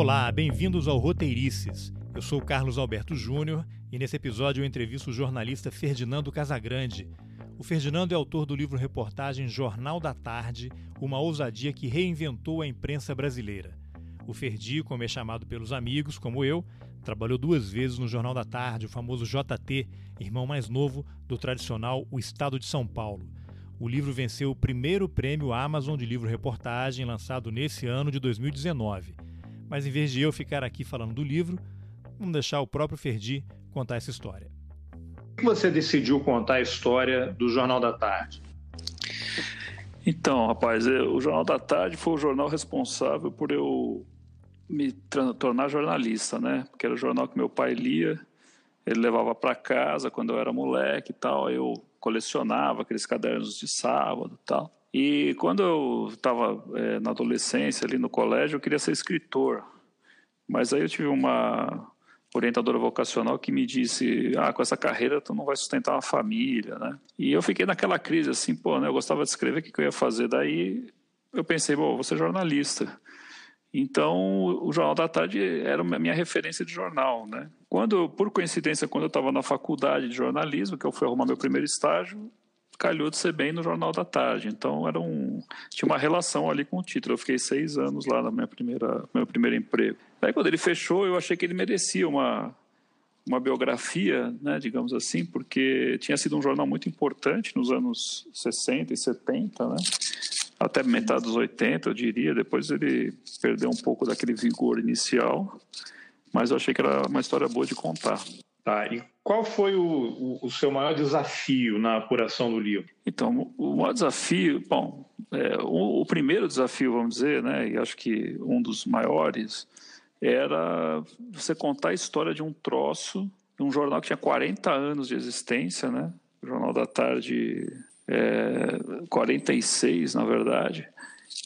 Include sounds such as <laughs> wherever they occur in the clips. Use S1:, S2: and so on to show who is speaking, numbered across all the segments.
S1: Olá, bem-vindos ao Roteirices. Eu sou Carlos Alberto Júnior e nesse episódio eu entrevisto o jornalista Ferdinando Casagrande. O Ferdinando é autor do livro-reportagem Jornal da Tarde, uma ousadia que reinventou a imprensa brasileira. O Ferdi, como é chamado pelos amigos, como eu, trabalhou duas vezes no Jornal da Tarde, o famoso JT, irmão mais novo do tradicional O Estado de São Paulo. O livro venceu o primeiro prêmio Amazon de livro-reportagem, lançado nesse ano de 2019. Mas em vez de eu ficar aqui falando do livro, vamos deixar o próprio Ferdi contar essa história.
S2: Por que você decidiu contar a história do Jornal da Tarde?
S3: Então, rapaz, o Jornal da Tarde foi o jornal responsável por eu me tornar jornalista, né? Porque era o jornal que meu pai lia, ele levava para casa quando eu era moleque e tal, eu colecionava aqueles cadernos de sábado e tal. E quando eu estava é, na adolescência, ali no colégio, eu queria ser escritor. Mas aí eu tive uma orientadora vocacional que me disse: "Ah, com essa carreira tu não vai sustentar uma família, né?". E eu fiquei naquela crise assim, pô, né, eu gostava de escrever, o que, que eu ia fazer? Daí eu pensei, bom, vou ser jornalista. Então, o Jornal da Tarde era a minha referência de jornal, né? Quando, por coincidência, quando eu estava na faculdade de jornalismo, que eu fui arrumar meu primeiro estágio, calhou de ser bem no Jornal da Tarde. Então, era um, tinha uma relação ali com o título. Eu fiquei seis anos lá na minha primeira, meu primeiro emprego. Daí, quando ele fechou, eu achei que ele merecia uma, uma biografia, né, digamos assim, porque tinha sido um jornal muito importante nos anos 60 e 70, né? até metade dos 80, eu diria. Depois ele perdeu um pouco daquele vigor inicial, mas eu achei que era uma história boa de contar.
S2: Tá, e qual foi o, o, o seu maior desafio na apuração do livro?
S3: Então, o maior desafio, bom, é, o, o, primeiro desafio, vamos dizer, né, e acho que um dos maiores, era você contar a história de um troço, de um jornal que tinha 40 anos de existência, né, Jornal da Tarde é, 46, na verdade,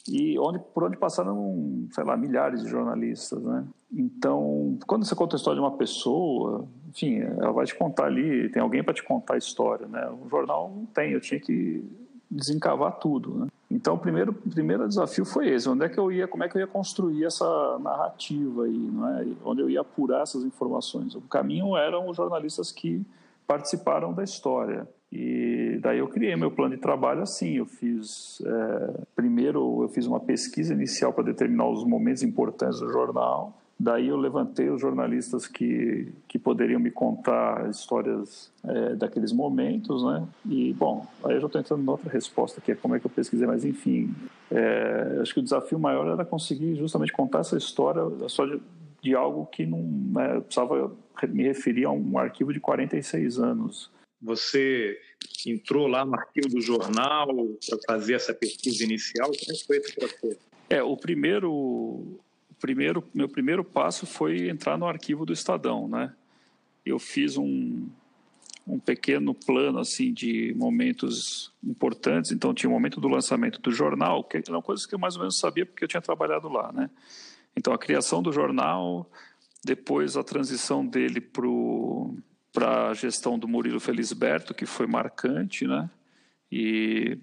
S3: e onde, por onde passaram, sei lá, milhares de jornalistas, né? Então, quando você conta a história de uma pessoa, enfim, ela vai te contar ali, tem alguém para te contar a história, né? O jornal não tem, eu tinha que desencavar tudo, né? Então, o primeiro, o primeiro desafio foi esse, onde é que eu ia, como é que eu ia construir essa narrativa aí, não é? Onde eu ia apurar essas informações. O caminho eram os jornalistas que participaram da história. E daí eu criei meu plano de trabalho assim. Eu fiz é, primeiro eu fiz uma pesquisa inicial para determinar os momentos importantes do jornal. Daí eu levantei os jornalistas que, que poderiam me contar histórias é, daqueles momentos, né? E, bom, aí eu já estou entrando em outra resposta, que é como é que eu pesquisei, mas enfim, é, acho que o desafio maior era conseguir justamente contar essa história, a história de, de algo que não né, precisava me referir a um arquivo de 46 anos.
S2: Você entrou lá no arquivo do jornal para fazer essa pesquisa inicial? Como que foi esse processo?
S3: É, o primeiro, primeiro, meu primeiro passo foi entrar no arquivo do Estadão, né? Eu fiz um, um pequeno plano assim de momentos importantes. Então tinha o momento do lançamento do jornal, que eram coisas que eu mais ou menos sabia porque eu tinha trabalhado lá, né? Então a criação do jornal, depois a transição dele para a gestão do Murilo Felisberto, que foi marcante, né? E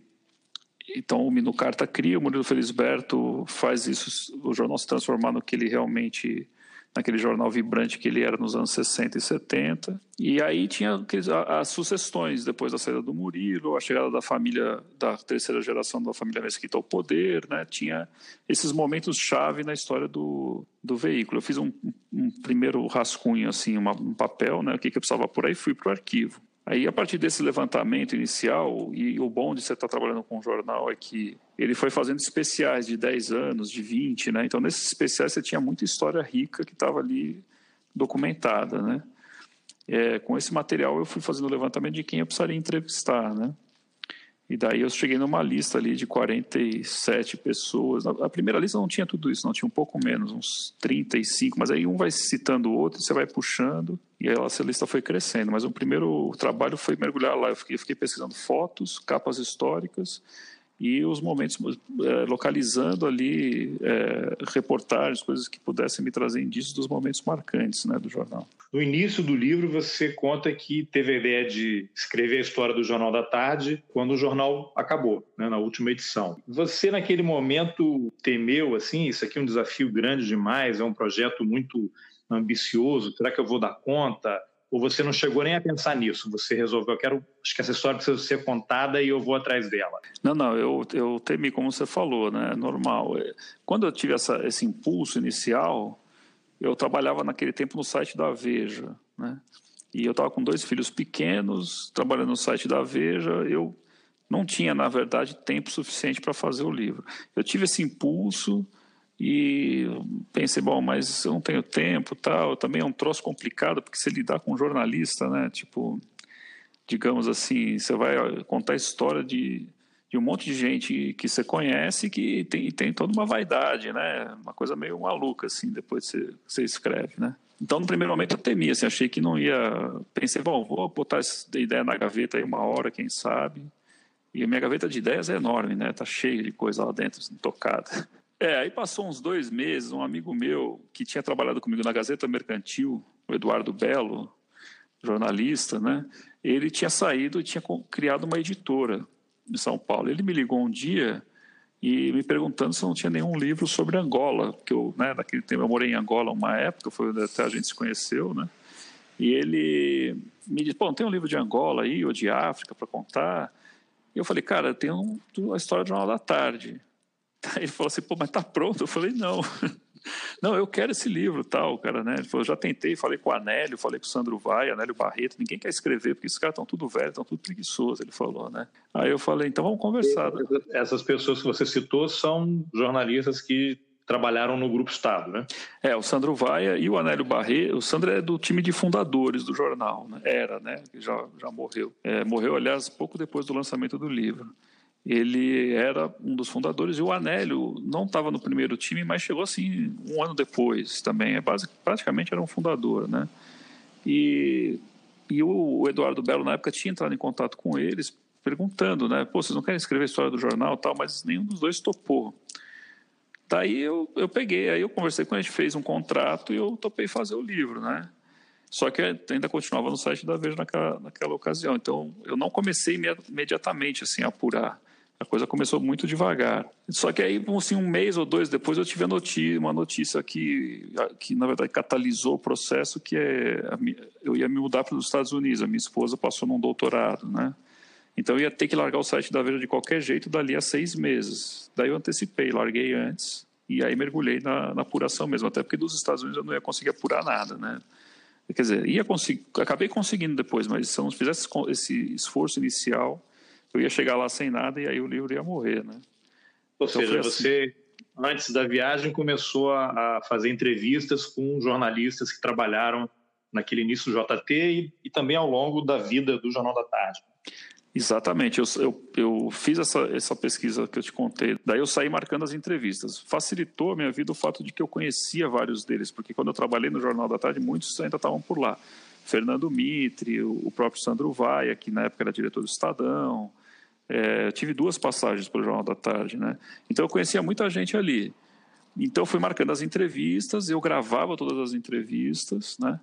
S3: então o Minucarta cria, o Murilo Felisberto faz isso, o jornal se transformar no que ele realmente naquele jornal vibrante que ele era nos anos 60 e 70. E aí tinha as sucessões, depois da saída do Murilo, a chegada da família, da terceira geração da família Mesquita ao poder, né? tinha esses momentos chave na história do, do veículo. Eu fiz um, um primeiro rascunho, assim, uma, um papel, né? o que, que eu precisava por aí, fui para o arquivo. Aí, a partir desse levantamento inicial, e o bom de você estar trabalhando com um jornal é que ele foi fazendo especiais de 10 anos, de 20, né? Então, nesses especiais você tinha muita história rica que estava ali documentada, né? É, com esse material eu fui fazendo o levantamento de quem eu precisaria entrevistar, né? E daí eu cheguei numa lista ali de 47 pessoas. A primeira lista não tinha tudo isso, não tinha um pouco menos, uns 35, mas aí um vai citando o outro, você vai puxando, e aí essa lista foi crescendo. Mas o primeiro trabalho foi mergulhar lá. Eu fiquei, eu fiquei pesquisando fotos, capas históricas e os momentos é, localizando ali é, reportagens, coisas que pudessem me trazer indícios dos momentos marcantes né, do jornal.
S2: No início do livro, você conta que teve a ideia de escrever a história do Jornal da Tarde quando o jornal acabou, né, na última edição. Você, naquele momento, temeu assim: isso aqui é um desafio grande demais, é um projeto muito ambicioso, será que eu vou dar conta? Ou você não chegou nem a pensar nisso? Você resolveu, eu quero, acho que essa história precisa ser contada e eu vou atrás dela.
S3: Não, não, eu, eu temi, como você falou, né? Normal. Quando eu tive essa, esse impulso inicial, eu trabalhava naquele tempo no site da Veja, né? E eu estava com dois filhos pequenos, trabalhando no site da Veja, eu não tinha, na verdade, tempo suficiente para fazer o livro. Eu tive esse impulso e pensei, bom, mas eu não tenho tempo, tal. Também é um troço complicado porque você lidar com um jornalista, né? Tipo, digamos assim, você vai contar a história de, de um monte de gente que você conhece que tem, tem toda uma vaidade, né? Uma coisa meio maluca assim, depois você, você escreve, né? Então, no primeiro momento eu temia, assim, achei que não ia. Pensei, bom, vou botar essa ideia na gaveta aí uma hora, quem sabe. E a minha gaveta de ideias é enorme, né? Tá cheia de coisa lá dentro, assim, tocada. É, aí passou uns dois meses, um amigo meu que tinha trabalhado comigo na Gazeta Mercantil, o Eduardo Belo, jornalista, né? Ele tinha saído e tinha criado uma editora em São Paulo. Ele me ligou um dia e me perguntando se eu não tinha nenhum livro sobre Angola, porque eu, né, naquele tempo eu morei em Angola uma época, foi até a gente se conheceu, né? E ele me disse, pô, tem um livro de Angola aí, ou de África para contar? E eu falei, cara, tem um, a história do Jornal da Tarde. Ele falou assim, pô, mas tá pronto? Eu falei, não. <laughs> Não, eu quero esse livro, tal, cara, né? Ele falou, já tentei, falei com o Anélio, falei com o Sandro Vai, Anélio Barreto, ninguém quer escrever, porque esses caras estão tudo velhos, estão tudo preguiçosos, ele falou, né? Aí eu falei, então vamos conversar.
S2: Essas pessoas que você citou são jornalistas que trabalharam no Grupo Estado, né?
S3: É, o Sandro Vaia e o Anélio Barreto. O Sandro é do time de fundadores do jornal, né? Era, né? Já, já morreu. É, morreu, aliás, pouco depois do lançamento do livro ele era um dos fundadores e o Anélio não estava no primeiro time, mas chegou assim um ano depois também. É basic, praticamente era um fundador, né? E, e o, Eduardo Belo na época tinha entrado em contato com eles perguntando, né? Pô, vocês não querem escrever a história do jornal, tal? Mas nenhum dos dois topou. Daí eu, eu peguei, aí eu conversei com a gente fez um contrato e eu topei fazer o livro, né? Só que ainda continuava no site da Veja naquela, naquela ocasião. Então eu não comecei imediatamente assim a apurar a coisa começou muito devagar. Só que aí, assim, um mês ou dois depois, eu tive notícia, uma notícia que, que, na verdade, catalisou o processo, que é... Eu ia me mudar para os Estados Unidos. A minha esposa passou num doutorado, né? Então, eu ia ter que largar o site da Veja de qualquer jeito dali a seis meses. Daí eu antecipei, larguei antes. E aí mergulhei na, na apuração mesmo. Até porque dos Estados Unidos eu não ia conseguir apurar nada, né? Quer dizer, ia conseguir, acabei conseguindo depois, mas se eu não fizesse esse esforço inicial eu ia chegar lá sem nada e aí o livro ia morrer, né?
S2: Ou então seja, assim. você antes da viagem começou a, fazer entrevistas com jornalistas que trabalharam naquele início do JT e, e também ao longo da vida do Jornal da Tarde.
S3: Exatamente, eu, eu, eu, fiz essa, essa pesquisa que eu te contei, daí eu saí marcando as entrevistas. Facilitou a minha vida o fato de que eu conhecia vários deles, porque quando eu trabalhei no Jornal da Tarde, muitos ainda estavam por lá. Fernando Mitre, o próprio Sandro Vaia, que na época era diretor do Estadão, é, tive duas passagens pelo Jornal da Tarde, né? Então eu conhecia muita gente ali. Então fui marcando as entrevistas, eu gravava todas as entrevistas, né?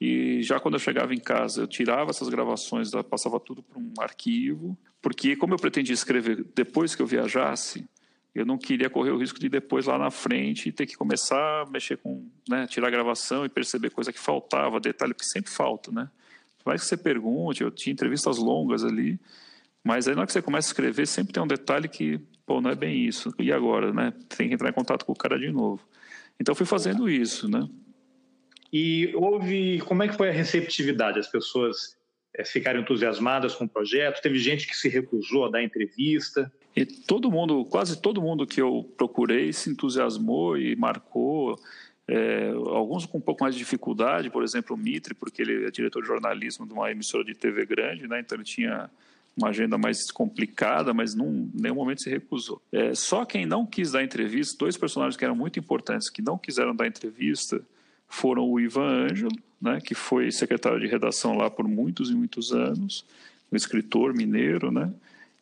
S3: E já quando eu chegava em casa, eu tirava essas gravações, passava tudo para um arquivo, porque como eu pretendia escrever depois que eu viajasse, eu não queria correr o risco de depois lá na frente ter que começar a mexer com, né, tirar a gravação e perceber coisa que faltava, detalhe que sempre falta, né? Mais que você pergunte, eu tinha entrevistas longas ali, mas aí na hora que você começa a escrever, sempre tem um detalhe que, pô, não é bem isso. E agora, né? Tem que entrar em contato com o cara de novo. Então fui fazendo isso, né?
S2: E houve, como é que foi a receptividade? As pessoas é, ficaram entusiasmadas com o projeto? Teve gente que se recusou a dar entrevista?
S3: E todo mundo, quase todo mundo que eu procurei se entusiasmou e marcou. É, alguns com um pouco mais de dificuldade, por exemplo, o Mitre, porque ele é diretor de jornalismo de uma emissora de TV grande, né? Então ele tinha uma agenda mais complicada, mas num nenhum momento se recusou. É, só quem não quis dar entrevista, dois personagens que eram muito importantes que não quiseram dar entrevista, foram o Ivan Ângelo, né, que foi secretário de redação lá por muitos e muitos anos, um escritor mineiro, né,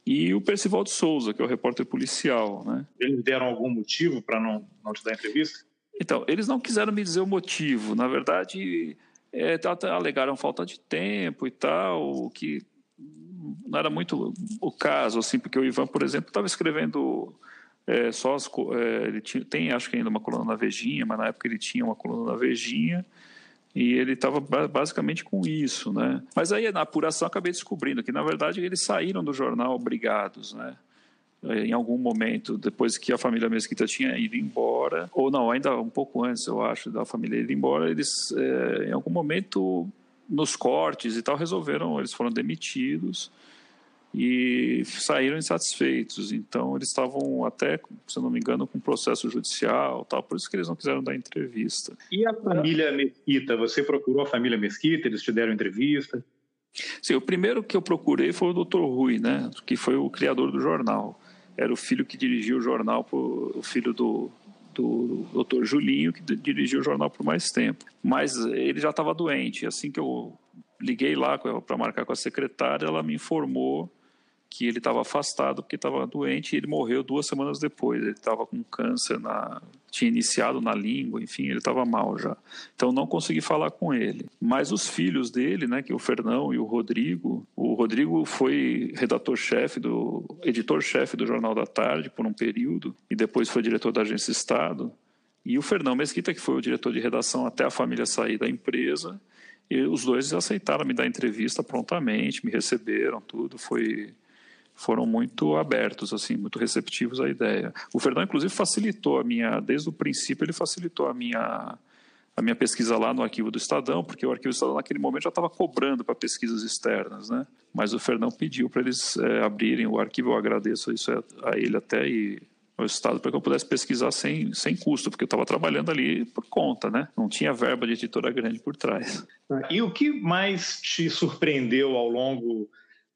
S3: e o Percival de Souza, que é o repórter policial. Né.
S2: Eles deram algum motivo para não, não te dar entrevista?
S3: Então, eles não quiseram me dizer o motivo. Na verdade, é, alegaram falta de tempo e tal, que não era muito o caso, assim, porque o Ivan, por exemplo, estava escrevendo é, só as, é, ele tinha, tem acho que ainda uma coluna na Vejinha, mas na época ele tinha uma coluna na Vejinha e ele estava basicamente com isso, né? Mas aí na apuração acabei descobrindo que na verdade eles saíram do jornal obrigados, né? É, em algum momento, depois que a família Mesquita tinha ido embora, ou não, ainda um pouco antes, eu acho, da família ir embora, eles, é, em algum momento, nos cortes e tal, resolveram, eles foram demitidos e saíram insatisfeitos. Então, eles estavam até, se não me engano, com processo judicial, tal. Por isso que eles não quiseram dar entrevista.
S2: E a família Mesquita? Você procurou a família Mesquita? Eles te deram entrevista?
S3: Sim, o primeiro que eu procurei foi o Dr. Rui, né? Que foi o criador do jornal. Era o filho que dirigia o jornal, o filho do, do doutor Julinho, que dirigiu o jornal por mais tempo. Mas ele já estava doente. Assim que eu liguei lá para marcar com a secretária, ela me informou que ele estava afastado porque estava doente e ele morreu duas semanas depois. Ele estava com câncer, na, tinha iniciado na língua, enfim, ele estava mal já. Então não consegui falar com ele. Mas os filhos dele, né, que é o Fernão e o Rodrigo, o Rodrigo foi redator-chefe do editor-chefe do Jornal da Tarde por um período e depois foi diretor da Agência Estado. E o Fernão Mesquita, que foi o diretor de redação até a família sair da empresa, e os dois aceitaram me dar entrevista prontamente, me receberam, tudo. Foi foram muito abertos, assim, muito receptivos à ideia. O Fernando, inclusive, facilitou a minha, desde o princípio, ele facilitou a minha, a minha pesquisa lá no arquivo do Estadão, porque o arquivo do Estadão naquele momento já estava cobrando para pesquisas externas, né? Mas o Fernão pediu para eles é, abrirem o arquivo, eu agradeço isso a ele até e ao Estado para que eu pudesse pesquisar sem, sem custo, porque eu estava trabalhando ali por conta, né? Não tinha verba de editora grande por trás.
S2: E o que mais te surpreendeu ao longo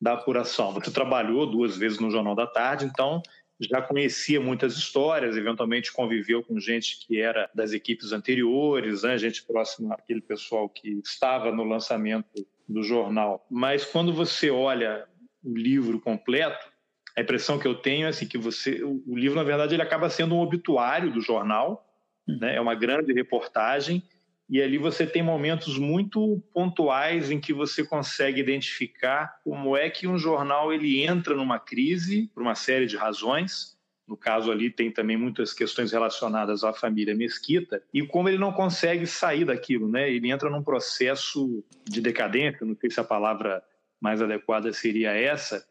S2: da apuração. Você trabalhou duas vezes no Jornal da Tarde, então já conhecia muitas histórias, eventualmente conviveu com gente que era das equipes anteriores, né? gente próxima àquele pessoal que estava no lançamento do jornal. Mas quando você olha o livro completo, a impressão que eu tenho é assim, que você, o livro na verdade ele acaba sendo um obituário do jornal, né? é uma grande reportagem e ali você tem momentos muito pontuais em que você consegue identificar como é que um jornal ele entra numa crise por uma série de razões. No caso ali tem também muitas questões relacionadas à família Mesquita e como ele não consegue sair daquilo, né? Ele entra num processo de decadência, não sei se a palavra mais adequada seria essa,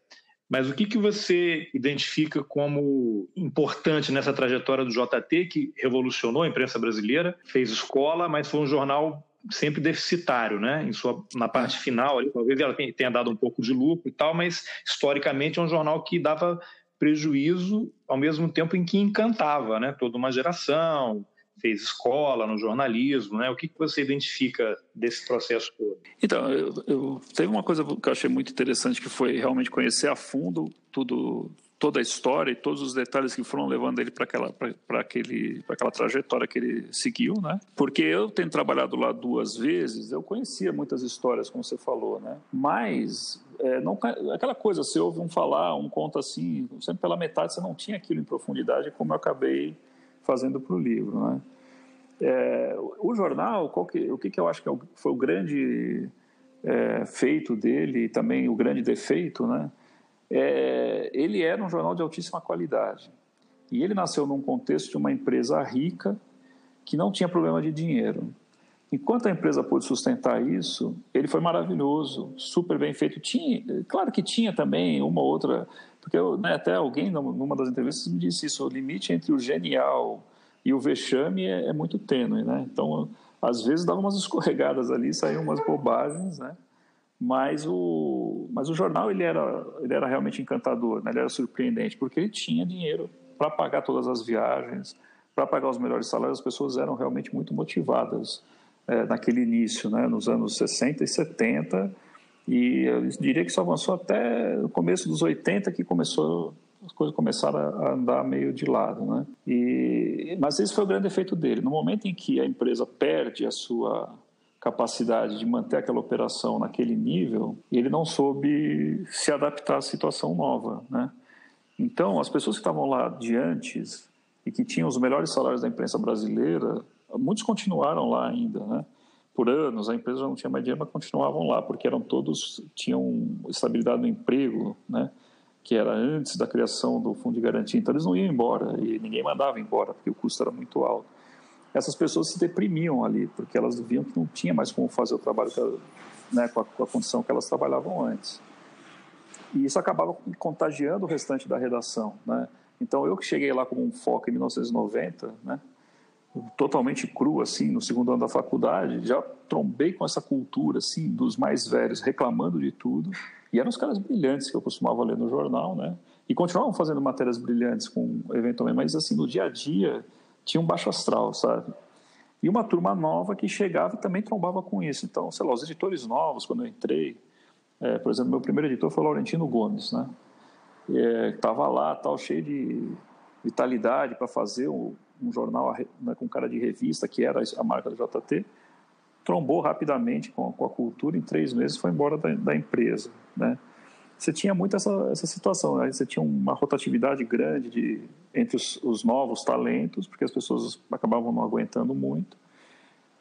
S2: mas o que, que você identifica como importante nessa trajetória do JT, que revolucionou a imprensa brasileira, fez escola, mas foi um jornal sempre deficitário, né? Em sua, na parte final, ali, talvez ela tenha dado um pouco de lucro e tal, mas historicamente é um jornal que dava prejuízo ao mesmo tempo em que encantava, né? Toda uma geração, fez escola no jornalismo, né? O que, que você identifica desse processo todo?
S3: Então, eu, eu, teve uma coisa que eu achei muito interessante que foi realmente conhecer a fundo tudo, toda a história e todos os detalhes que foram levando ele para aquela, para aquele, para aquela trajetória que ele seguiu, né? Porque eu tendo trabalhado lá duas vezes, eu conhecia muitas histórias, como você falou, né? Mas é, não, aquela coisa, você ouve um falar, um conta assim, sempre pela metade, você não tinha aquilo em profundidade, como eu acabei fazendo para o livro. Né? É, o jornal, que, o que, que, eu acho que é foi o grande é, feito dele e também o grande defeito, né? É, ele era um jornal de altíssima qualidade. E ele nasceu num contexto de uma empresa rica que não tinha problema de dinheiro. Enquanto a empresa pôde sustentar isso, ele foi maravilhoso, super bem feito. Tinha, claro que tinha também uma outra porque eu, né, até alguém, numa das entrevistas, me disse isso: o limite entre o genial e o vexame é, é muito tênue, né? Então, às vezes dava umas <laughs> escorregadas ali, saíam umas bobagens, né? Mas o, mas o jornal ele era, ele era realmente encantador, né? ele era surpreendente, porque ele tinha dinheiro para pagar todas as viagens, para pagar os melhores salários, as pessoas eram realmente muito motivadas é, naquele início, né? nos anos 60 e 70 E eu diria que isso avançou até o começo dos 80, que começou as coisas começaram a andar meio de lado, né? E, mas esse foi o grande efeito dele. No momento em que a empresa perde a sua capacidade de manter aquela operação naquele nível, ele não soube se adaptar à situação nova, né? Então, as pessoas que estavam lá de antes e que tinham os melhores salários da imprensa brasileira, muitos continuaram lá ainda, né? Por anos, a empresa não tinha mais dinheiro, mas continuavam lá, porque eram todos, tinham estabilidade no emprego, né? Que era antes da criação do fundo de garantia. Então, eles não iam embora e ninguém mandava embora, porque o custo era muito alto. Essas pessoas se deprimiam ali, porque elas viam que não tinha mais como fazer o trabalho né, com, a, com a condição que elas trabalhavam antes. E isso acabava contagiando o restante da redação, né? Então, eu que cheguei lá como um foco em 1990, né? totalmente cru, assim, no segundo ano da faculdade, já trombei com essa cultura, assim, dos mais velhos reclamando de tudo. E eram os caras brilhantes que eu costumava ler no jornal, né? E continuavam fazendo matérias brilhantes com eventualmente, mas assim, no dia a dia tinha um baixo astral, sabe? E uma turma nova que chegava e também trombava com isso. Então, sei lá, os editores novos, quando eu entrei, é, por exemplo, meu primeiro editor foi o Laurentino Gomes, né? É, lá, tal, cheio de vitalidade para fazer um, um jornal né, com cara de revista, que era a marca do JT, trombou rapidamente com, com a cultura, em três meses foi embora da, da empresa, né? Você tinha muito essa, essa situação, né? você tinha uma rotatividade grande de, entre os, os novos talentos, porque as pessoas acabavam não aguentando muito,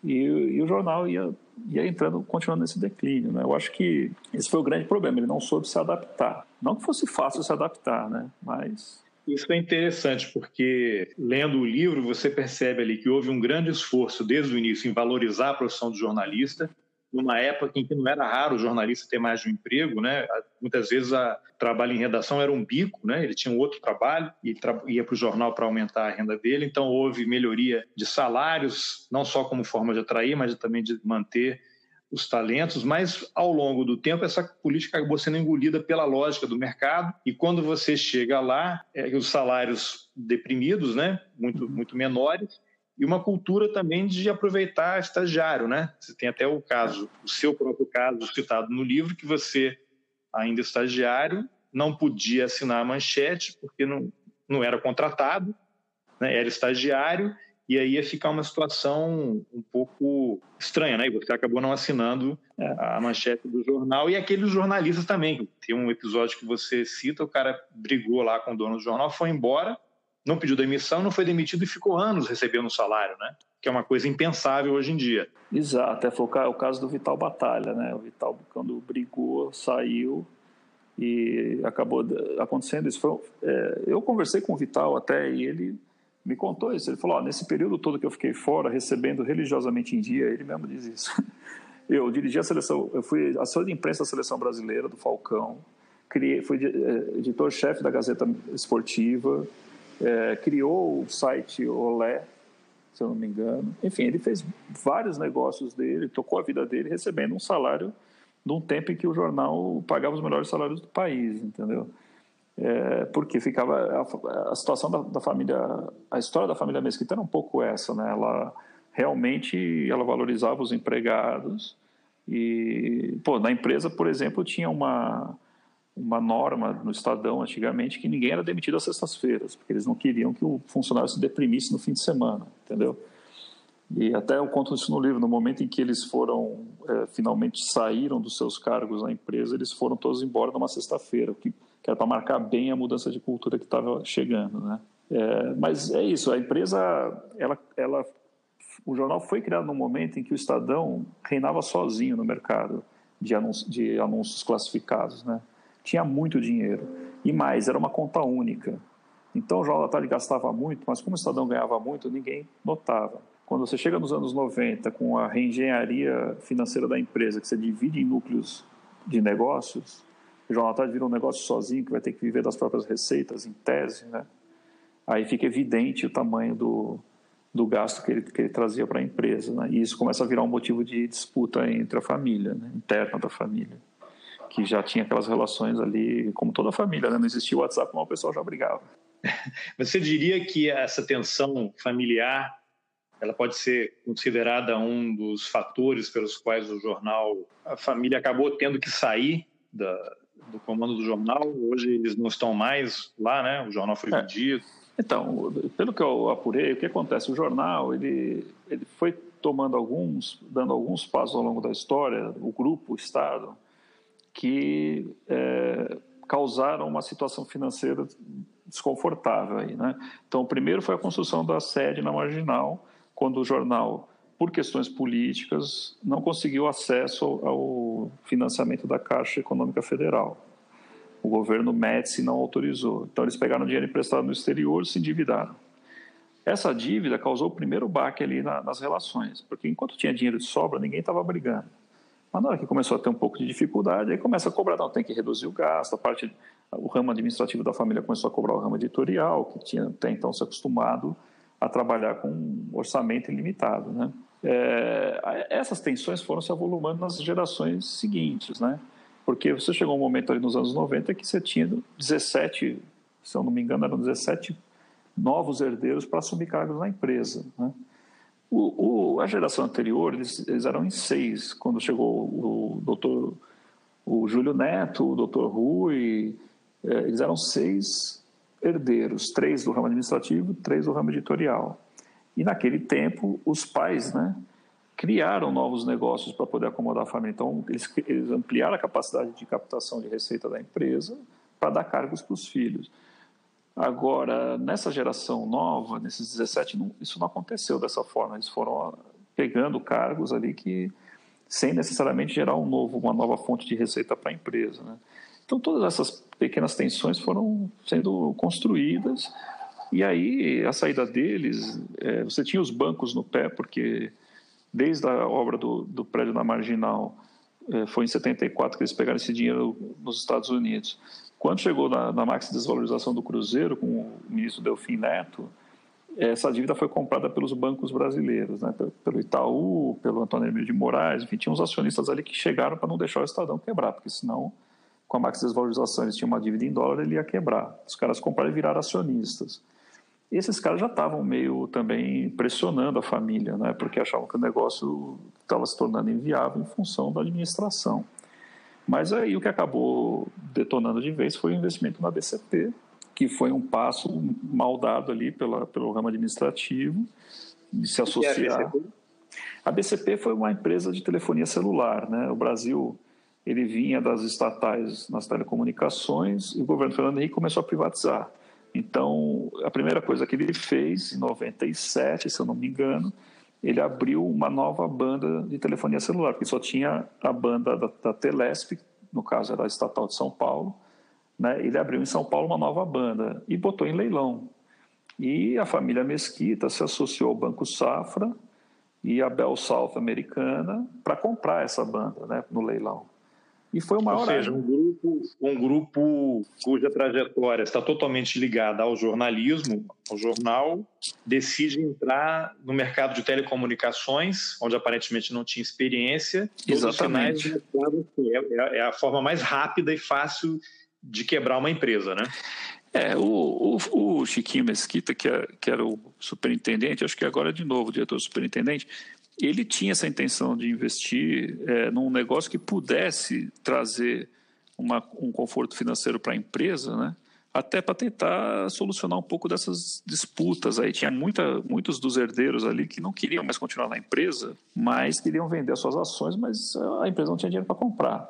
S3: e, e, o jornal ia, ia entrando, continuando nesse declínio. Né? Eu acho que esse foi o grande problema, ele não soube se adaptar. Não que fosse fácil se adaptar, né? mas...
S2: Isso é interessante, porque lendo o livro você percebe ali que houve um grande esforço desde o início em valorizar a profissão do jornalista, numa época em que não era raro o jornalista ter mais de um emprego, né? Muitas vezes o trabalho em redação era um bico, né? Ele tinha um outro trabalho e ia para o jornal para aumentar a renda dele. Então houve melhoria de salários, não só como forma de atrair, mas também de manter os talentos, mas ao longo do tempo essa política acabou sendo engolida pela lógica do mercado e quando você chega lá, é, os salários deprimidos, né, muito muito menores, e uma cultura também de aproveitar estagiário, né? Você tem até o caso, o seu próprio caso citado no livro, que você, ainda estagiário, não podia assinar a manchete porque não, não era contratado, né? era estagiário, e aí ia ficar uma situação um pouco estranha, né? E você acabou não assinando é. a manchete do jornal. E aqueles jornalistas também, tem um episódio que você cita, o cara brigou lá com o dono do jornal, foi embora, não pediu demissão, não foi demitido e ficou anos recebendo salário, né? Que é uma coisa impensável hoje em dia.
S3: Exato, é, o caso do Vital Batalha, né? O Vital, quando brigou, saiu e acabou acontecendo isso. Foi, é, eu conversei com o Vital até e ele me contou isso. Ele falou: ó, nesse período todo que eu fiquei fora, recebendo religiosamente em dia, ele mesmo diz isso. <laughs> Eu dirigi a seleção, eu fui assessor de imprensa da seleção brasileira do Falcão, criei, fui é, editor-chefe da Gazeta Esportiva, é, criou o site Olé, se eu não me engano. Enfim, ele fez vários negócios dele, tocou a vida dele recebendo um salário num tempo em que o jornal pagava os melhores salários do país, entendeu? É, porque ficava a, a situação da, da, família, a história da família Mesquita era um pouco essa, né? Ela realmente ela valorizava os empregados e, pô, na empresa, por exemplo, tinha uma uma norma no Estadão antigamente que ninguém era demitido às sextas-feiras, porque eles não queriam que o funcionário se deprimisse no fim de semana, entendeu? E até eu conto isso no livro, no momento em que eles foram, é, finalmente saíram dos seus cargos na empresa, eles foram todos embora numa sexta-feira, que, que era para marcar bem a mudança de cultura que estava chegando, né? É, mas é isso, a empresa, ela, ela, o jornal foi criado num momento em que o Estadão reinava sozinho no mercado de anúncios, de anúncios classificados, né? tinha muito dinheiro. E mais, era uma conta única. Então o Jornal da Tarde gastava muito, mas como o Estadão ganhava muito, ninguém notava. Quando você chega nos anos 90 com a reengenharia financeira da empresa, que você divide em núcleos de negócios, o Jornal da Tarde vira um negócio sozinho, que vai ter que viver das próprias receitas, em tese, né? aí fica evidente o tamanho do, do gasto que ele, que ele trazia para a empresa. Né? E isso começa a virar um motivo de disputa entre a família, né? interna da família que já tinha aquelas relações ali, como toda a família, né? não existia o WhatsApp, mas o pessoal já brigava. <laughs>
S2: Você diria que essa tensão familiar ela pode ser considerada um dos fatores pelos quais o jornal, a família acabou tendo que sair da, do comando do jornal. Hoje eles não estão mais lá, né? O jornal foi é. vendido.
S3: Então, pelo que eu apurei, o que acontece? O jornal ele, ele foi tomando alguns, dando alguns passos ao longo da história, o grupo, o Estado, que é, causaram uma situação financeira desconfortável aí, né? Então, o primeiro foi a construção da sede na Marginal, quando o jornal, por questões políticas, não conseguiu acesso ao financiamento da Caixa Econômica Federal. O governo Médici não autorizou. Então, eles pegaram dinheiro emprestado no exterior e se endividaram. Essa dívida causou o primeiro baque ali na, nas relações, porque enquanto tinha dinheiro de sobra, ninguém estava brigando. Mas na hora que começou a ter um pouco de dificuldade, aí começa a cobrar, não, tem que reduzir o gasto, a parte, o ramo administrativo da família começou a cobrar o ramo editorial, que tinha até então se acostumado a trabalhar com um orçamento ilimitado, né? É, essas tensões foram se avolumando nas gerações seguintes, né? Porque você chegou um momento ali nos anos 90 que você tinha 17, se eu não me engano, eram 17 novos herdeiros para assumir cargos na empresa. Né? O, o, a geração anterior, eles, eles, eram em seis, quando chegou o doutor o Júlio Neto, o doutor Rui, é, eles eram seis herdeiros, três do ramo administrativo, três do ramo editorial. E naquele tempo, os pais né, criaram novos negócios para poder acomodar a família. Então, eles, eles ampliaram a capacidade de captação de receita da empresa para dar cargos para os filhos. Agora, nessa geração nova, nesses 17, não, isso não aconteceu dessa forma. Eles foram pegando cargos ali que, sem necessariamente gerar um novo, uma nova fonte de receita para a empresa. Né? Então, todas essas pequenas tensões foram sendo construídas. E aí, a saída deles, é, você tinha os bancos no pé, porque desde a obra do, do prédio na Marginal, é, foi em 74 que eles pegaram esse dinheiro nos Estados Unidos. Quando chegou na, na desvalorização do Cruzeiro, com o ministro Delfim Neto, essa dívida foi comprada pelos bancos brasileiros, né? pelo Itaú, pelo Antônio Emílio de Moraes, enfim, tinha uns acionistas ali que chegaram para não deixar o Estadão quebrar, porque senão, com a maxi desvalorização, eles tinham uma dívida em dólar, ele ia quebrar. Os caras compraram e viraram acionistas. E esses caras já estavam meio também pressionando a família, né? porque achavam que o negócio estava se tornando inviável em função da administração. Mas aí o que acabou detonando de vez foi o investimento na BCP, que foi um passo mal dado ali pela, pelo ramo administrativo, de se associar. É a, BCP? a BCP foi uma empresa de telefonia celular. Né? O Brasil ele vinha das estatais nas telecomunicações e o governo Fernando Henrique começou a privatizar. Então, a primeira coisa que ele fez, em 97, se eu não me engano, ele abriu uma nova banda de telefonia celular, porque só tinha a banda da, da Telesp, no caso era a estatal de São Paulo, né? ele abriu em São Paulo uma nova banda e botou em leilão. E a família Mesquita se associou ao Banco Safra e a Bell South americana para comprar essa banda né, no leilão. E foi o maior.
S2: Ou seja, um grupo, um grupo cuja trajetória está totalmente ligada ao jornalismo, ao jornal, decide entrar no mercado de telecomunicações, onde aparentemente não tinha experiência.
S3: Exatamente.
S2: É, é, é a forma mais rápida e fácil de quebrar uma empresa, né?
S3: É, o, o, o Chiquinho Mesquita, que, é, que era o superintendente, acho que agora de novo o diretor superintendente, ele tinha essa intenção de investir é, num negócio que pudesse trazer uma, um conforto financeiro para a empresa, né? até para tentar solucionar um pouco dessas disputas. Aí tinha muita, muitos dos herdeiros ali que não queriam mais continuar na empresa, mas queriam vender as suas ações, mas a empresa não tinha dinheiro para comprar.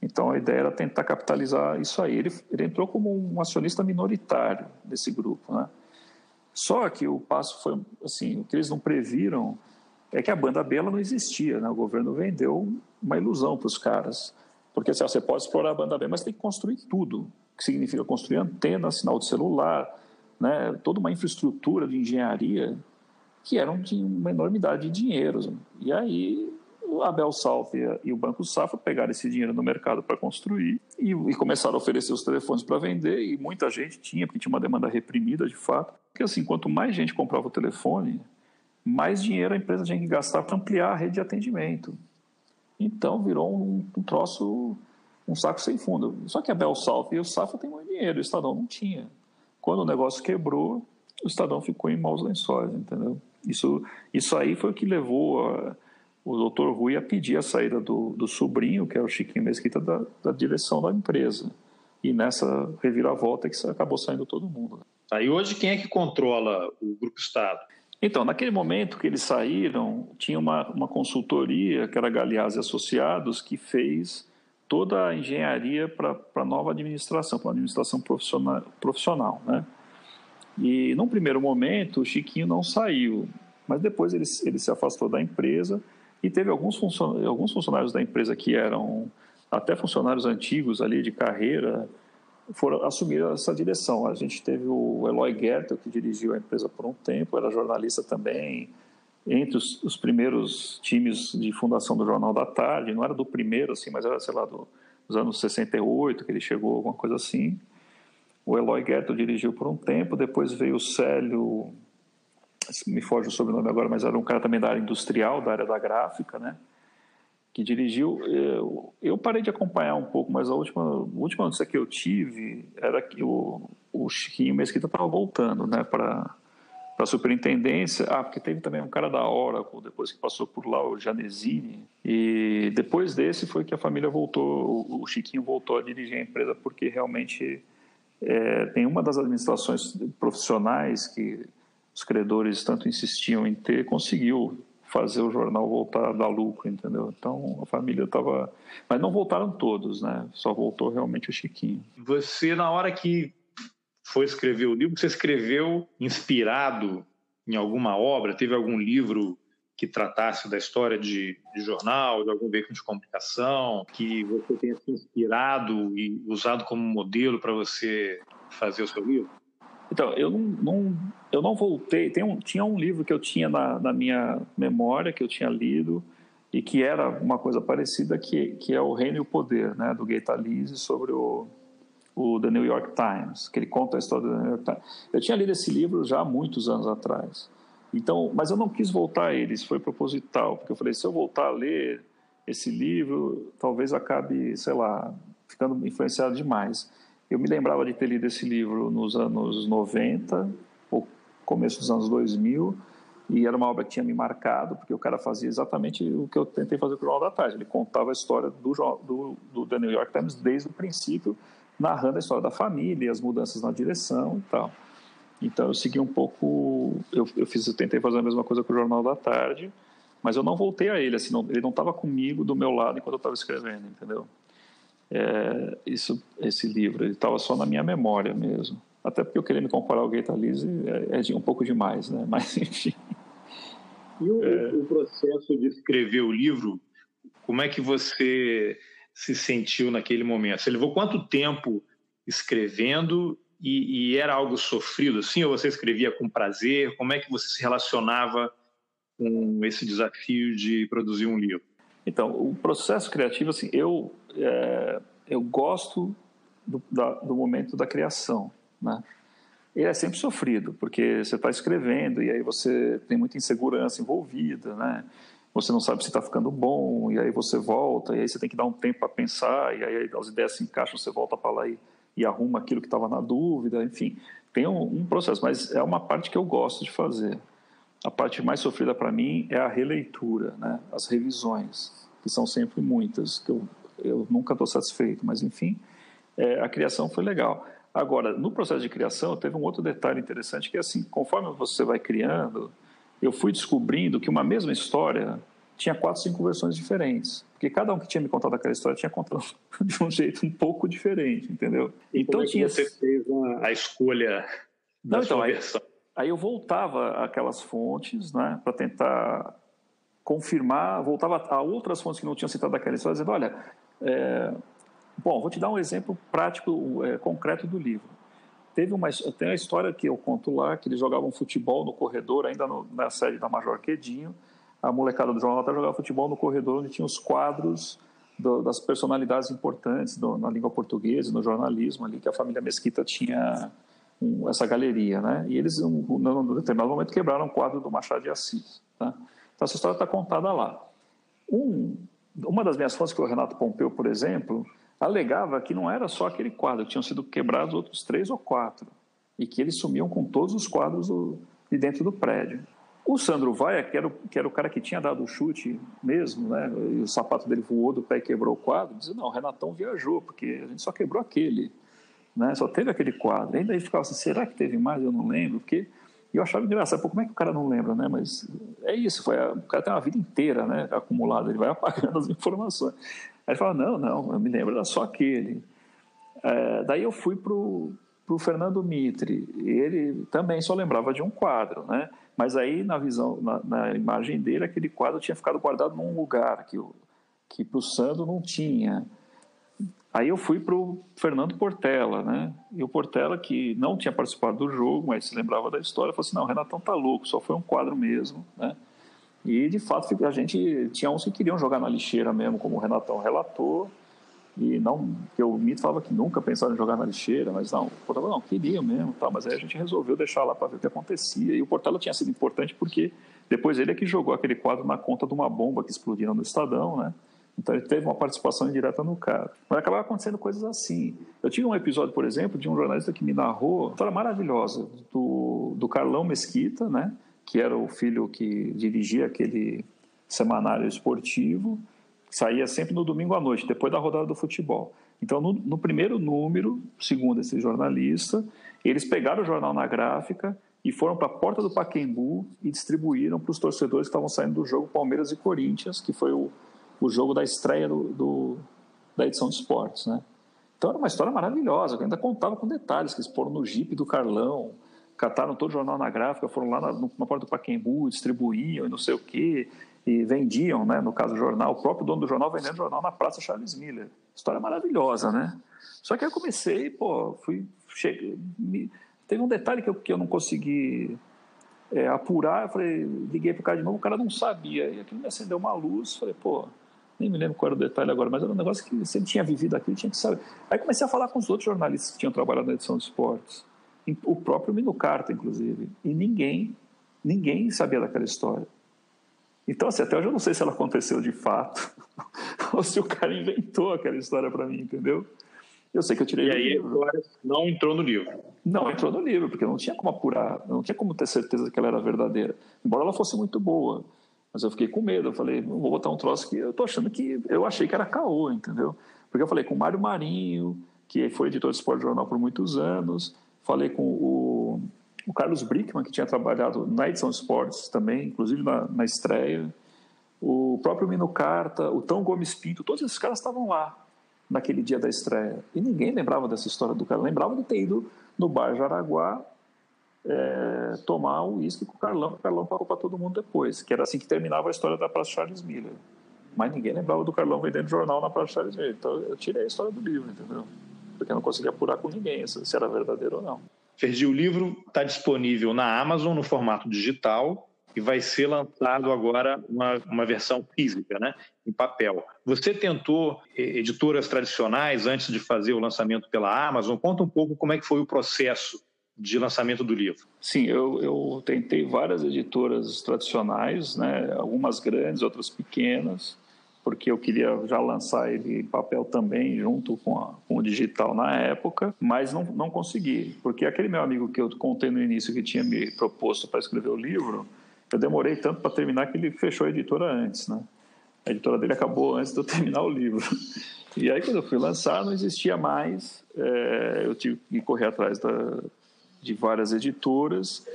S3: Então a ideia era tentar capitalizar isso aí. Ele, ele entrou como um acionista minoritário desse grupo, né? Só que o passo foi assim, o que eles não previram é que a banda B não existia, né? o governo vendeu uma ilusão para os caras. Porque assim, você pode explorar a banda B, mas tem que construir tudo, que significa construir antena, sinal de celular, né? toda uma infraestrutura de engenharia que eram de uma enormidade de dinheiro. E aí o Abel Salve e o Banco Safra pegaram esse dinheiro no mercado para construir e, e, começaram a oferecer os telefones para vender e muita gente tinha, porque tinha uma demanda reprimida de fato. Porque assim, quanto mais gente comprava o telefone, mais dinheiro a empresa tinha que gastar para ampliar a rede de atendimento. Então virou um, um troço, um saco sem fundo. Só que a Bel Salto e o Safra têm muito dinheiro, o Estadão não tinha. Quando o negócio quebrou, o Estadão ficou em maus lençóis, entendeu? Isso, isso aí foi o que levou a, o doutor Rui a pedir a saída do, do sobrinho, que é o Chiquinho Mesquita, da, da direção da empresa. E nessa reviravolta que acabou saindo todo mundo.
S2: Aí hoje quem é que controla o Grupo Estado?
S3: Então, naquele momento que eles saíram, tinha uma, uma consultoria, que era Galeazzi Associados, que fez toda a engenharia para a nova administração, para a administração profissional, profissional né? E, num primeiro momento, o Chiquinho não saiu, mas depois ele, ele se afastou da empresa e teve alguns, funcionários, alguns funcionários da empresa que eram até funcionários antigos ali de carreira, foram assumir essa direção. A gente teve o Eloy Gertel, que dirigiu a empresa por um tempo, era jornalista também, entre os, os, primeiros times de fundação do Jornal da Tarde, não era do primeiro, assim, mas era, sei lá, do, dos anos 68 que ele chegou, alguma coisa assim. O Eloy Gertel dirigiu por um tempo, depois veio o Célio, me foge o sobrenome agora, mas era um cara também da área industrial, da área da gráfica, né? Que dirigiu. Eu, eu, parei de acompanhar um pouco, mas a última, a última notícia que eu tive era que o, o Chiquinho Mesquita estava voltando né, para a superintendência. Ah, porque teve também um cara da Oracle, depois que passou por lá, o Janesini. E depois desse foi que a família voltou, o Chiquinho voltou a dirigir a empresa, porque realmente é, tem uma das administrações profissionais que os credores tanto insistiam em ter, conseguiu fazer o jornal voltar a dar lucro, entendeu? Então a família estava. Mas não voltaram todos, né? Só voltou realmente o Chiquinho.
S2: Você, na hora que foi escrever o livro, você escreveu inspirado em alguma obra? Teve algum livro que tratasse da história de, de jornal, de algum veículo de comunicação, que você tenha se inspirado e usado como modelo para você fazer o seu livro?
S3: Então, eu não, não, eu não voltei. Tem um, tinha um livro que eu tinha na, na, minha memória, que eu tinha lido, e que era uma coisa parecida, que, que é O Reino e o Poder, né, do Gay Talese, sobre o, o The New York Times, que ele conta a história do New York Times. Eu tinha lido esse livro já há muitos anos atrás. Então, mas eu não quis voltar a ele, isso foi proposital, porque eu falei, se eu voltar a ler esse livro, talvez acabe, sei lá, ficando influenciado demais. Eu me lembrava de ter lido esse livro nos anos 90, ou começo dos anos 2000, e era uma obra que tinha me marcado, porque o cara fazia exatamente o que eu tentei fazer com o Jornal da Tarde. Ele contava a história do, do, do The New York Times desde o princípio, narrando a história da família, as mudanças na direção e tal. Então eu segui um pouco, eu, eu fiz, eu tentei fazer a mesma coisa com o Jornal da Tarde, mas eu não voltei a ele, assim, não, ele não estava comigo do meu lado enquanto eu estava escrevendo, entendeu? É, isso, esse livro. Ele estava só na minha memória mesmo. Até porque eu queria me comparar ao Gaeta Lise é, é de um pouco demais, né? <laughs> Mas, enfim.
S2: E o, é... o processo de escrever o livro, como é que você se sentiu naquele momento? Você levou quanto tempo escrevendo e, e, era algo sofrido assim, ou você escrevia com prazer? Como é que você se relacionava com esse desafio de produzir um livro?
S3: Então, o processo criativo, assim, eu é, eu gosto do, da, do, momento da criação, né? Ele é sempre sofrido, porque você está escrevendo e aí você tem muita insegurança envolvida, né? Você não sabe se está ficando bom, e aí você volta, e aí você tem que dar um tempo para pensar, e aí as ideias se encaixam, você volta para lá e, e, arruma aquilo que estava na dúvida, enfim. Tem um, um processo, mas é uma parte que eu gosto de fazer. A parte mais sofrida para mim é a releitura, né? as revisões, que são sempre muitas, que eu eu nunca estou satisfeito, mas enfim, é, a criação foi legal. Agora, no processo de criação, teve um outro detalhe interessante que é assim, conforme você vai criando, eu fui descobrindo que uma mesma história tinha quatro, cinco versões diferentes, porque cada um que tinha me contado aquela história tinha contado <laughs> de um jeito um pouco diferente, entendeu?
S2: Então como é tinha você fez a, a escolha da Não, então,
S3: aí,
S2: versão.
S3: Aí eu voltava aquelas fontes, né, para tentar confirmar, voltava a outras fontes que não tinham citado aquela história, dizendo, olha, é, bom, vou te dar um exemplo prático, é, concreto do livro. Teve uma, tem uma história que eu conto lá, que eles jogavam futebol no corredor, ainda no, na sede da Major Quedinho. A molecada do Jornal jogava futebol no corredor, onde tinha os quadros do, das personalidades importantes do, na língua portuguesa, no jornalismo ali, que a família Mesquita tinha um, essa galeria, né? E eles, um, num determinado momento, quebraram o quadro do Machado de Assis, tá? Então, essa história está contada lá. Um, uma das minhas fontes, que é o Renato Pompeu, por exemplo, alegava que não era só aquele quadro, que tinham sido quebrados outros três ou quatro, e que eles sumiam com todos os quadros do, de dentro do prédio. O Sandro Vaia, que era, o, que era o cara que tinha dado o chute mesmo, né? E o sapato dele voou do pé e quebrou o quadro, dizia, não, o Renatão viajou, porque a gente só quebrou aquele, né? Só teve aquele quadro. E ainda aí ficava assim, será que teve mais? Eu não lembro, porque eu achava engraçado, pô, como é que o cara não lembra, né? Mas é isso, foi a, o cara tem uma vida inteira, né? Acumulada, ele vai <laughs> apagando as informações. Aí ele fala, não, não, eu me lembro, era só aquele. É, daí eu fui para o Fernando Mitre. Ele também só lembrava de um quadro, né? Mas aí na visão, na, na imagem dele, aquele quadro tinha ficado guardado num lugar que, que para o Sandro não tinha. Aí eu fui para o Fernando Portela, né? E o Portela, que não tinha participado do jogo, mas se lembrava da história, falou assim: não, o Renatão tá louco, só foi um quadro mesmo, né? E de fato a gente tinha uns que queriam jogar na lixeira mesmo, como o Renatão relatou, e não, o Mito falava que nunca pensava em jogar na lixeira, mas não, o Portela não, queria mesmo, tá, mas aí a gente resolveu deixar lá para ver o que acontecia. E o Portela tinha sido importante porque depois ele é que jogou aquele quadro na conta de uma bomba que explodiu no Estadão, né? Então ele teve uma participação indireta no caso. Mas acabava acontecendo coisas assim. Eu tive um episódio, por exemplo, de um jornalista que me narrou uma história maravilhosa do, do Carlão Mesquita, né? Que era o filho que dirigia aquele semanário esportivo saía sempre no domingo à noite, depois da rodada do futebol. Então, no, no, primeiro número, segundo esse jornalista, eles pegaram o jornal na gráfica e foram para a porta do Paquembu e distribuíram para os torcedores que estavam saindo do jogo Palmeiras e Corinthians, que foi o, o jogo da estreia do, do, da edição de esportes, né? Então era uma história maravilhosa, que ainda contava com detalhes, que eles foram no jipe do Carlão, cataram todo o jornal na gráfica, foram lá na, na porta do Paquembu, distribuíam e não sei o quê, e vendiam, né, no caso do jornal, o próprio dono do jornal vendendo jornal na Praça Charles Miller. História maravilhosa, né? Só que aí eu comecei, pô, fui, cheguei, me, teve um detalhe que eu, que eu não consegui é, apurar, eu falei, liguei pro cara de novo, o cara não sabia, e aquilo me acendeu uma luz, falei, pô, nem me lembro qual era o detalhe agora, mas era um negócio que ele tinha vivido aquilo, tinha que saber. Aí comecei a falar com os outros jornalistas que tinham trabalhado na edição de esportes, o próprio Minucarta, inclusive, e ninguém, ninguém sabia daquela história. Então, assim, até hoje eu não sei se ela aconteceu de fato <laughs> ou se o cara inventou aquela história para mim, entendeu? Eu sei que eu tirei.
S2: E aí não entrou no livro.
S3: Não entrou no livro, porque não tinha como apurar, não tinha como ter certeza que ela era verdadeira. Embora ela fosse muito boa. Mas eu fiquei com medo. Eu falei, vou botar um troço que eu tô achando que. Eu achei que era caô, entendeu? Porque eu falei com o Mário Marinho, que foi editor de Esporte Jornal por muitos anos. Falei com o o Carlos Brickman, que tinha trabalhado na edição Esportes também, inclusive na, na estreia, o próprio Mino Carta, o Tão Gomes Pinto, todos esses caras estavam lá naquele dia da estreia. E ninguém lembrava dessa história do cara. Lembrava de ter ido no bar Jaraguá é, tomar o uísque com o Carlão, que o Carlão pagou para todo mundo depois, que era assim que terminava a história da Praça Charles Miller. Mas ninguém lembrava do Carlão vendendo jornal na Praça Charles Miller. Então eu tirei a história do livro, entendeu? Porque eu não conseguia apurar com ninguém se era verdadeiro ou não.
S2: Ferdi, o livro está disponível na Amazon no formato digital e vai ser lançado agora uma, uma versão física, né, em papel. Você tentou editoras tradicionais antes de fazer o lançamento pela Amazon? Conta um pouco como é que foi o processo de lançamento do livro.
S3: Sim, eu, eu tentei várias editoras tradicionais, né, algumas grandes, outras pequenas porque eu queria já lançar ele em papel também, junto com, a, com, o digital na época, mas não, não consegui, porque aquele meu amigo que eu contei no início que tinha me proposto para escrever o livro, eu demorei tanto para terminar que ele fechou a editora antes, né? A editora dele acabou antes de eu terminar o livro. E aí, quando eu fui lançar, não existia mais, é, eu tive que correr atrás da, de várias editoras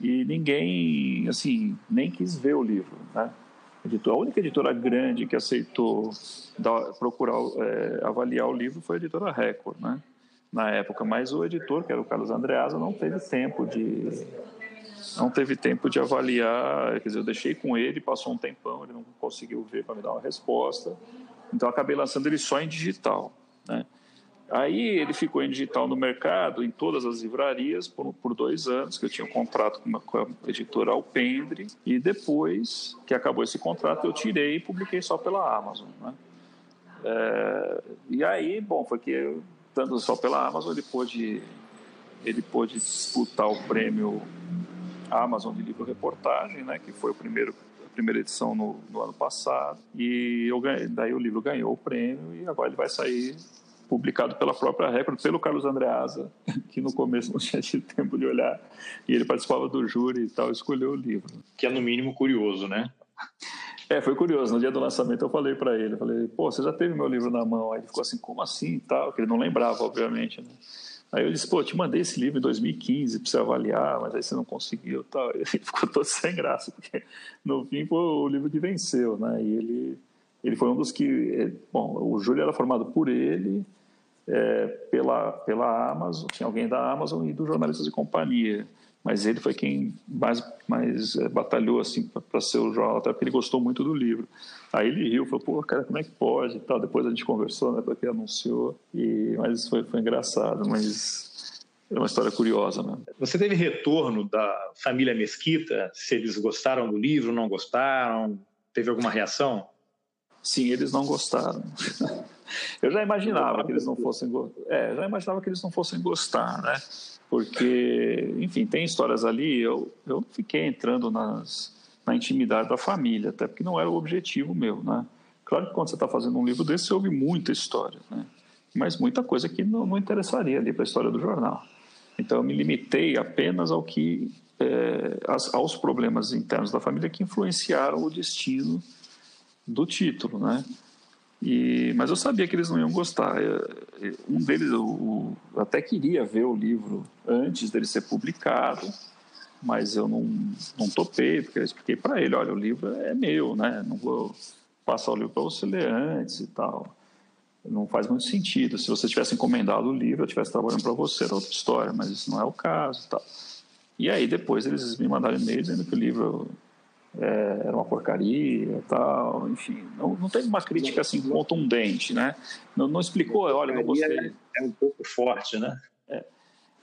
S3: e ninguém, assim, nem quis ver o livro, né? A única editora grande que aceitou dar, procurar é, avaliar o livro foi a editora Record, né? Na época, mas o editor, que era o Carlos Andreasa, não teve tempo de não teve tempo de avaliar. Quer dizer, eu deixei com ele, passou um tempão, ele não conseguiu ver para me dar uma resposta. Então, acabei lançando ele só em digital, né? Aí ele ficou em digital no mercado, em todas as livrarias, por, por dois anos, que eu tinha um contrato com, uma, com a editora Alpendre, e depois que acabou esse contrato, eu tirei e publiquei só pela Amazon. Né? É, e aí, bom, foi que, dando só pela Amazon, ele pôde, ele pôde disputar o prêmio Amazon de livro reportagem, né, que foi o primeiro primeira edição no, no ano passado, e eu, daí o livro ganhou o prêmio, e agora ele vai sair publicado pela própria Record, pelo Carlos Andreasa, <laughs> que no começo não tinha tido tempo de olhar, e ele participava do júri e tal, escolheu o livro.
S2: Que é no mínimo curioso, né?
S3: É, foi curioso. No dia do lançamento eu falei para ele, eu falei, pô, você já teve meu livro na mão? Aí ele ficou assim, como assim e tal? Que ele não lembrava, obviamente, né? Aí eu disse, pô, te mandei esse livro em 2015 para você avaliar, mas aí você não conseguiu tal. <laughs> Ele ficou todo sem graça, porque no fim foi o livro que venceu, né? E ele, ele foi um dos que... É, bom, o Júlio era formado por ele, é, pela, pela Amazon, tinha alguém da Amazon e dos jornalistas de companhia mas ele foi quem mais, mais é, batalhou assim para ser o jornal, até porque ele gostou muito do livro. Aí ele riu, falou, pô, cara, como é que pode e tal. Depois a gente conversou, né, porque anunciou, e, mas foi, foi engraçado, mas é uma história curiosa, né?
S2: Você teve retorno da família Mesquita? Se eles gostaram do livro, não gostaram? Teve alguma reação?
S3: Sim, eles não gostaram. <laughs> <laughs> Eu já imaginava que eles não fossem, é, já imaginava que eles não fossem gostar, né? porque, enfim, tem histórias ali. Eu, eu fiquei entrando nas, na intimidade da família, até porque não era o objetivo meu, né? Claro que quando você está fazendo um livro desse, você ouve muita história, né? Mas muita coisa que não, não interessaria ali para a história do jornal. Então, eu me limitei apenas ao que é, aos problemas internos da família que influenciaram o destino do título, né? E, mas eu sabia que eles não iam gostar. Um deles, eu, eu até queria ver o livro antes dele ser publicado, mas eu não, não topei, porque eu expliquei para ele: olha, o livro é meu, né? Não vou passar o livro para você ler antes e tal. Não faz muito sentido. Se você tivesse encomendado o livro, eu estivesse trabalhando para você, era outra história, mas isso não é o caso e tal. E aí depois eles me mandaram e-mail dizendo que o livro é, era uma porcaria tal, enfim, não, não teve uma crítica assim contundente, né? Não, não explicou, olha, não gostei.
S2: É um pouco forte, né?
S3: É,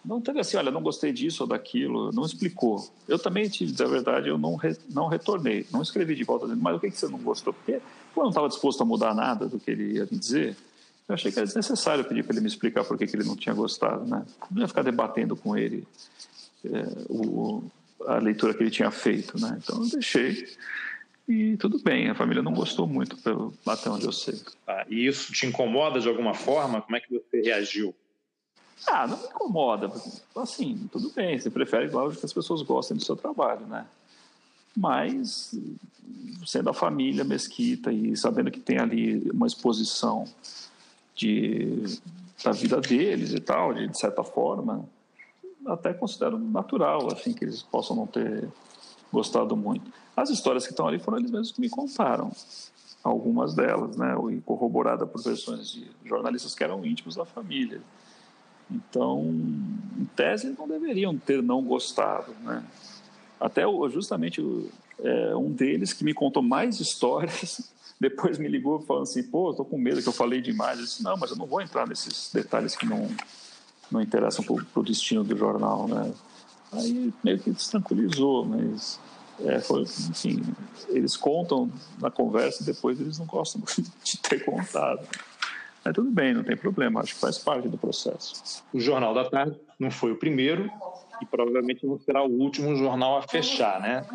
S3: não teve assim, olha, não gostei disso ou daquilo, não explicou. Eu também, te dizer a verdade, eu não, re, não retornei, não escrevi de volta, mas o que, que você não gostou? Porque eu não estava disposto a mudar nada do que ele ia me dizer, eu achei que era desnecessário pedir para ele me explicar por que, que ele não tinha gostado, né? Não ia ficar debatendo com ele é, o, a leitura que ele tinha feito, né? Então eu deixei e tudo bem. A família não gostou muito, pelo, até onde eu sei.
S2: Ah, e isso te incomoda de alguma forma? Como é que você reagiu?
S3: Ah, não me incomoda. Assim, tudo bem. Você prefere, lógico, que as pessoas gostem do seu trabalho, né? Mas sendo a família mesquita e sabendo que tem ali uma exposição de da vida deles e tal, de, de certa forma, até considero natural, assim, que eles possam não ter gostado muito. As histórias que estão ali foram eles mesmos que me contaram, algumas delas, né, e corroborada por versões de jornalistas que eram íntimos da família. Então, em tese, não deveriam ter não gostado, né? Até justamente é, um deles que me contou mais histórias <laughs> depois me ligou falando assim, pô, estou com medo que eu falei demais. Eu disse, não, mas eu não vou entrar nesses detalhes que não não interessam para o destino do jornal, né? Aí meio que destranquilizou, mas é, foi, enfim, eles contam na conversa e depois eles não gostam <laughs> de ter contado. Mas tudo bem, não tem problema, acho que faz parte do processo.
S2: O Jornal da Tarde não foi o primeiro e provavelmente não será o último jornal a fechar, né?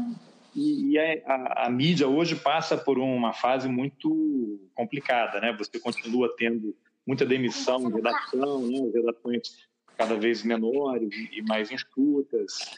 S2: E, e a, a, a mídia hoje passa por uma fase muito complicada, né? Você continua tendo muita demissão de redação, né? redações cada vez menores e mais enxutas.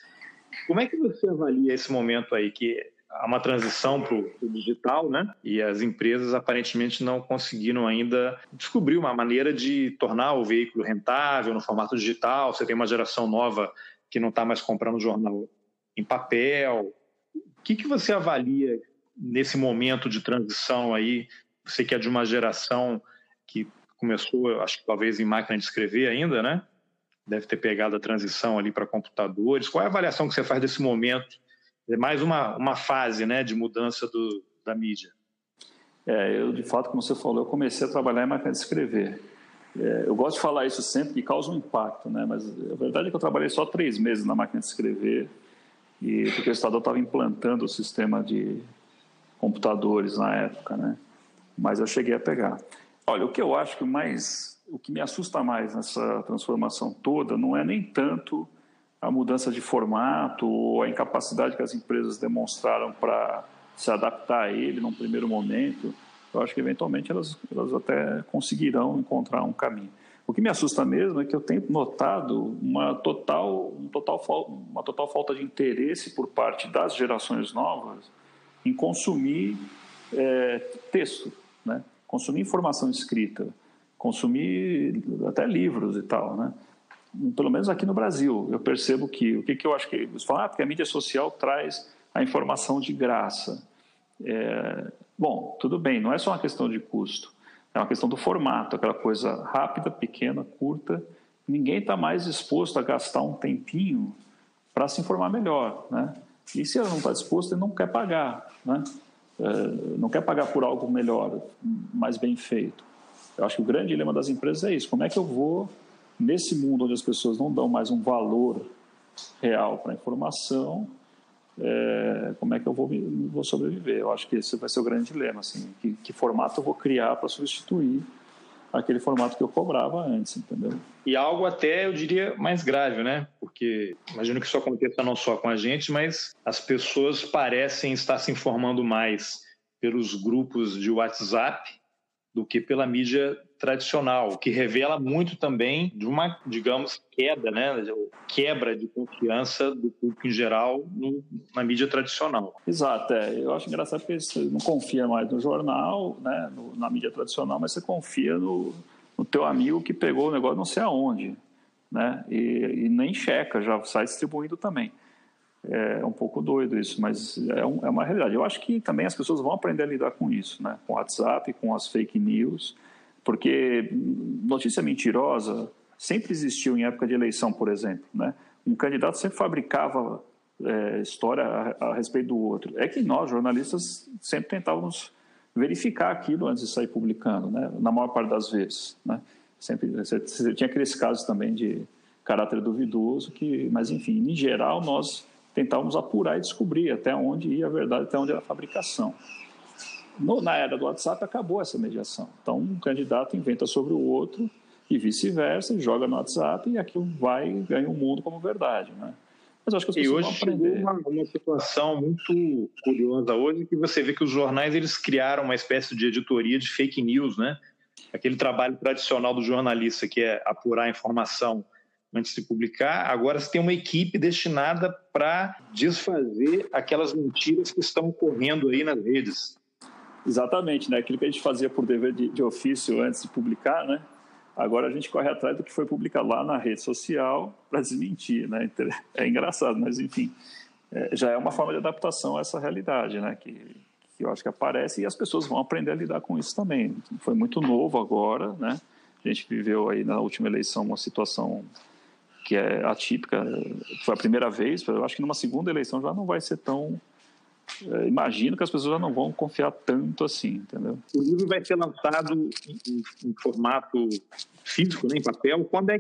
S2: Como é que você avalia esse momento aí que há uma transição para o digital, né? E as empresas aparentemente não conseguiram ainda descobrir uma maneira de tornar o veículo rentável no formato digital. Você tem uma geração nova que não está mais comprando jornal em papel. O que, que você avalia nesse momento de transição aí? Você que é de uma geração que começou, acho que talvez em máquina de escrever ainda, né? Deve ter pegado a transição ali para computadores. Qual é a avaliação que você faz desse momento? É mais uma, uma fase né, de mudança do, da mídia.
S3: É, eu, de fato, como você falou, eu comecei a trabalhar em máquina de escrever. É, eu gosto de falar isso sempre, que causa um impacto, né? mas a verdade é que eu trabalhei só três meses na máquina de escrever, e porque o Estado estava implantando o sistema de computadores na época, né? mas eu cheguei a pegar. Olha, o que eu acho que mais, o que me assusta mais nessa transformação toda não é nem tanto a mudança de formato ou a incapacidade que as empresas demonstraram para se adaptar a ele num primeiro momento. Eu acho que eventualmente elas, elas até conseguirão encontrar um caminho. O que me assusta mesmo é que eu tenho notado uma total, um total, uma total falta de interesse por parte das gerações novas em consumir é, texto, né? Consumir informação escrita, consumir até livros e tal, né? Pelo menos aqui no Brasil, eu percebo que o que, que eu acho que eles falam, ah, porque a mídia social traz a informação de graça. É, bom, tudo bem, não é só uma questão de custo, é uma questão do formato, aquela coisa rápida, pequena, curta. Ninguém está mais disposto a gastar um tempinho para se informar melhor, né? E se ele não está disposto, ele não quer pagar, né? É, não quer pagar por algo melhor, mais bem feito. Eu acho que o grande dilema das empresas é isso: como é que eu vou, nesse mundo onde as pessoas não dão mais um valor real para a informação, é, como é que eu vou, vou, sobreviver? Eu acho que esse vai ser o grande dilema: assim, que, que formato eu vou criar para substituir aquele formato que eu cobrava antes, entendeu?
S2: E algo até, eu diria, mais grave, né? Porque imagino que isso aconteça não só com a gente, mas as pessoas parecem estar se informando mais pelos grupos de WhatsApp do que pela mídia tradicional, que revela muito também de uma, digamos, queda, né, quebra de confiança do público em geral no, na mídia tradicional.
S3: Exato, é. eu acho engraçado porque você não confia mais no jornal, né, no, na mídia tradicional, mas você confia no, no teu amigo que pegou o negócio não sei aonde, né, e, e nem checa, já sai distribuindo também. É um pouco doido isso, mas é, um, é, uma realidade. Eu acho que também as pessoas vão aprender a lidar com isso, né? com o WhatsApp, com as fake news, porque notícia mentirosa sempre existiu em época de eleição, por exemplo. Né? Um candidato sempre fabricava é, história a, a, respeito do outro. É que nós, jornalistas, sempre tentávamos verificar aquilo antes de sair publicando, né? na maior parte das vezes. Né? Sempre, você, você tinha aqueles casos também de caráter duvidoso, que, mas enfim, em geral, nós tentávamos apurar e descobrir até onde ia a verdade, até onde era a fabricação. No, na era do WhatsApp acabou essa mediação. Então, um candidato inventa sobre o outro e vice-versa, joga no WhatsApp e aquilo vai e ganha o mundo como verdade, né?
S2: Mas acho que as pessoas e hoje aprender. Uma, uma situação muito curiosa hoje que você vê que os jornais eles criaram uma espécie de editoria de fake news, né? Aquele trabalho tradicional do jornalista que é apurar a informação antes de publicar, agora você tem uma equipe destinada para desfazer aquelas mentiras que estão correndo aí nas redes.
S3: Exatamente, né? Aquilo que a gente fazia por dever de, de, ofício antes de publicar, né? Agora a gente corre atrás do que foi publicado lá na rede social para desmentir, né? <laughs> É engraçado, mas enfim, é, já é uma forma de adaptação a essa realidade, né? Que, que eu acho que aparece e as pessoas vão aprender a lidar com isso também. Foi muito novo agora, né? A gente viveu aí na última eleição uma situação que é atípica, foi a primeira vez, eu acho que numa segunda eleição já não vai ser tão é, imagino que as pessoas já não vão confiar tanto assim, entendeu?
S2: O livro vai ser lançado em, em formato físico, né, em papel. Quando é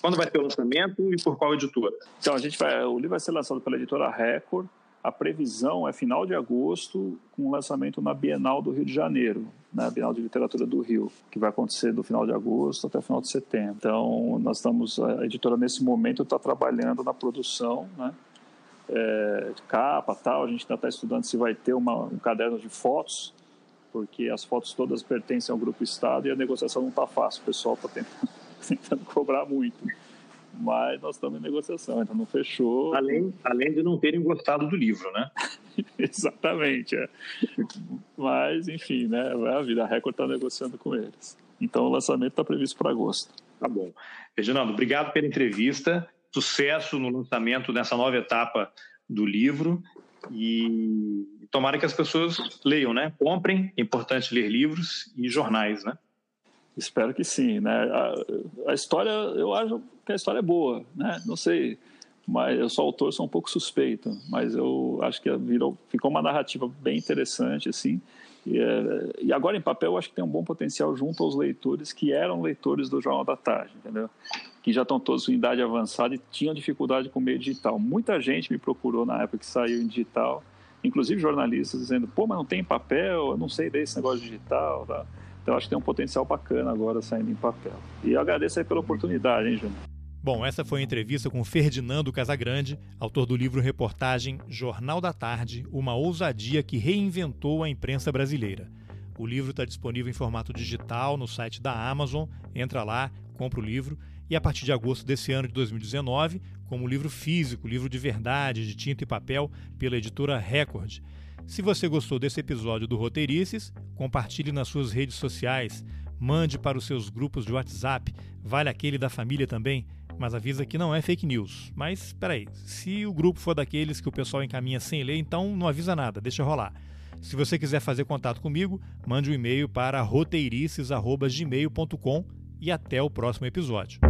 S2: quando vai ter o lançamento e por qual editora?
S3: Então a gente vai, o livro vai ser lançado pela editora Record. A previsão é final de agosto, com lançamento na Bienal do Rio de Janeiro, na né, Bienal de Literatura do Rio, que vai acontecer do final de agosto até o final de setembro. Então, nós estamos, a editora nesse momento está trabalhando na produção, né? É, capa tal. A gente ainda está estudando se vai ter uma, um caderno de fotos, porque as fotos todas pertencem ao Grupo Estado e a negociação não está fácil. O pessoal está tentando, <laughs> tentando, cobrar muito mas nós estamos em negociação, então não fechou.
S2: Além, além de não terem gostado do livro, né? <laughs>
S3: Exatamente, é. Mas, enfim, né? A vida, a Record está negociando com eles. Então o lançamento está previsto para agosto.
S2: Tá bom. Reginaldo, obrigado pela entrevista. Sucesso no lançamento dessa nova etapa do livro. E tomara que as pessoas leiam, né? Comprem, é importante ler livros e jornais, né?
S3: Espero que sim, né? A, a, história, eu acho que a história é boa, né? Não sei, mas eu sou autor, sou um pouco suspeito, mas eu acho que virou, ficou uma narrativa bem interessante, assim. E, é, e, agora em papel eu acho que tem um bom potencial junto aos leitores que eram leitores do Jornal da Tarde, entendeu? Que já estão todos em idade avançada e tinham dificuldade com o meio digital. Muita gente me procurou na época que saiu em digital, inclusive jornalistas dizendo, pô, mas não tem papel, eu não sei desse negócio digital, tá? Então acho que tem um potencial bacana agora saindo em papel. E eu agradeço aí pela oportunidade, hein, Júnior?
S1: Bom, essa foi a entrevista com Ferdinando Casagrande, autor do livro reportagem Jornal da Tarde, uma ousadia que reinventou a imprensa brasileira. O livro está disponível em formato digital no site da Amazon. Entra lá,
S2: compra o livro e a partir de agosto desse ano de 2019, como livro físico, livro de verdade, de tinta e papel, pela editora Record. Se você gostou desse episódio do Roteirices, compartilhe nas suas redes sociais, mande para os seus grupos de WhatsApp, vale aquele da família também, mas avisa que não é fake news. Mas espera aí, se o grupo for daqueles que o pessoal encaminha sem ler, então não avisa nada, deixa rolar. Se você quiser fazer contato comigo, mande um e-mail para roteirices.gmail.com e até o próximo episódio.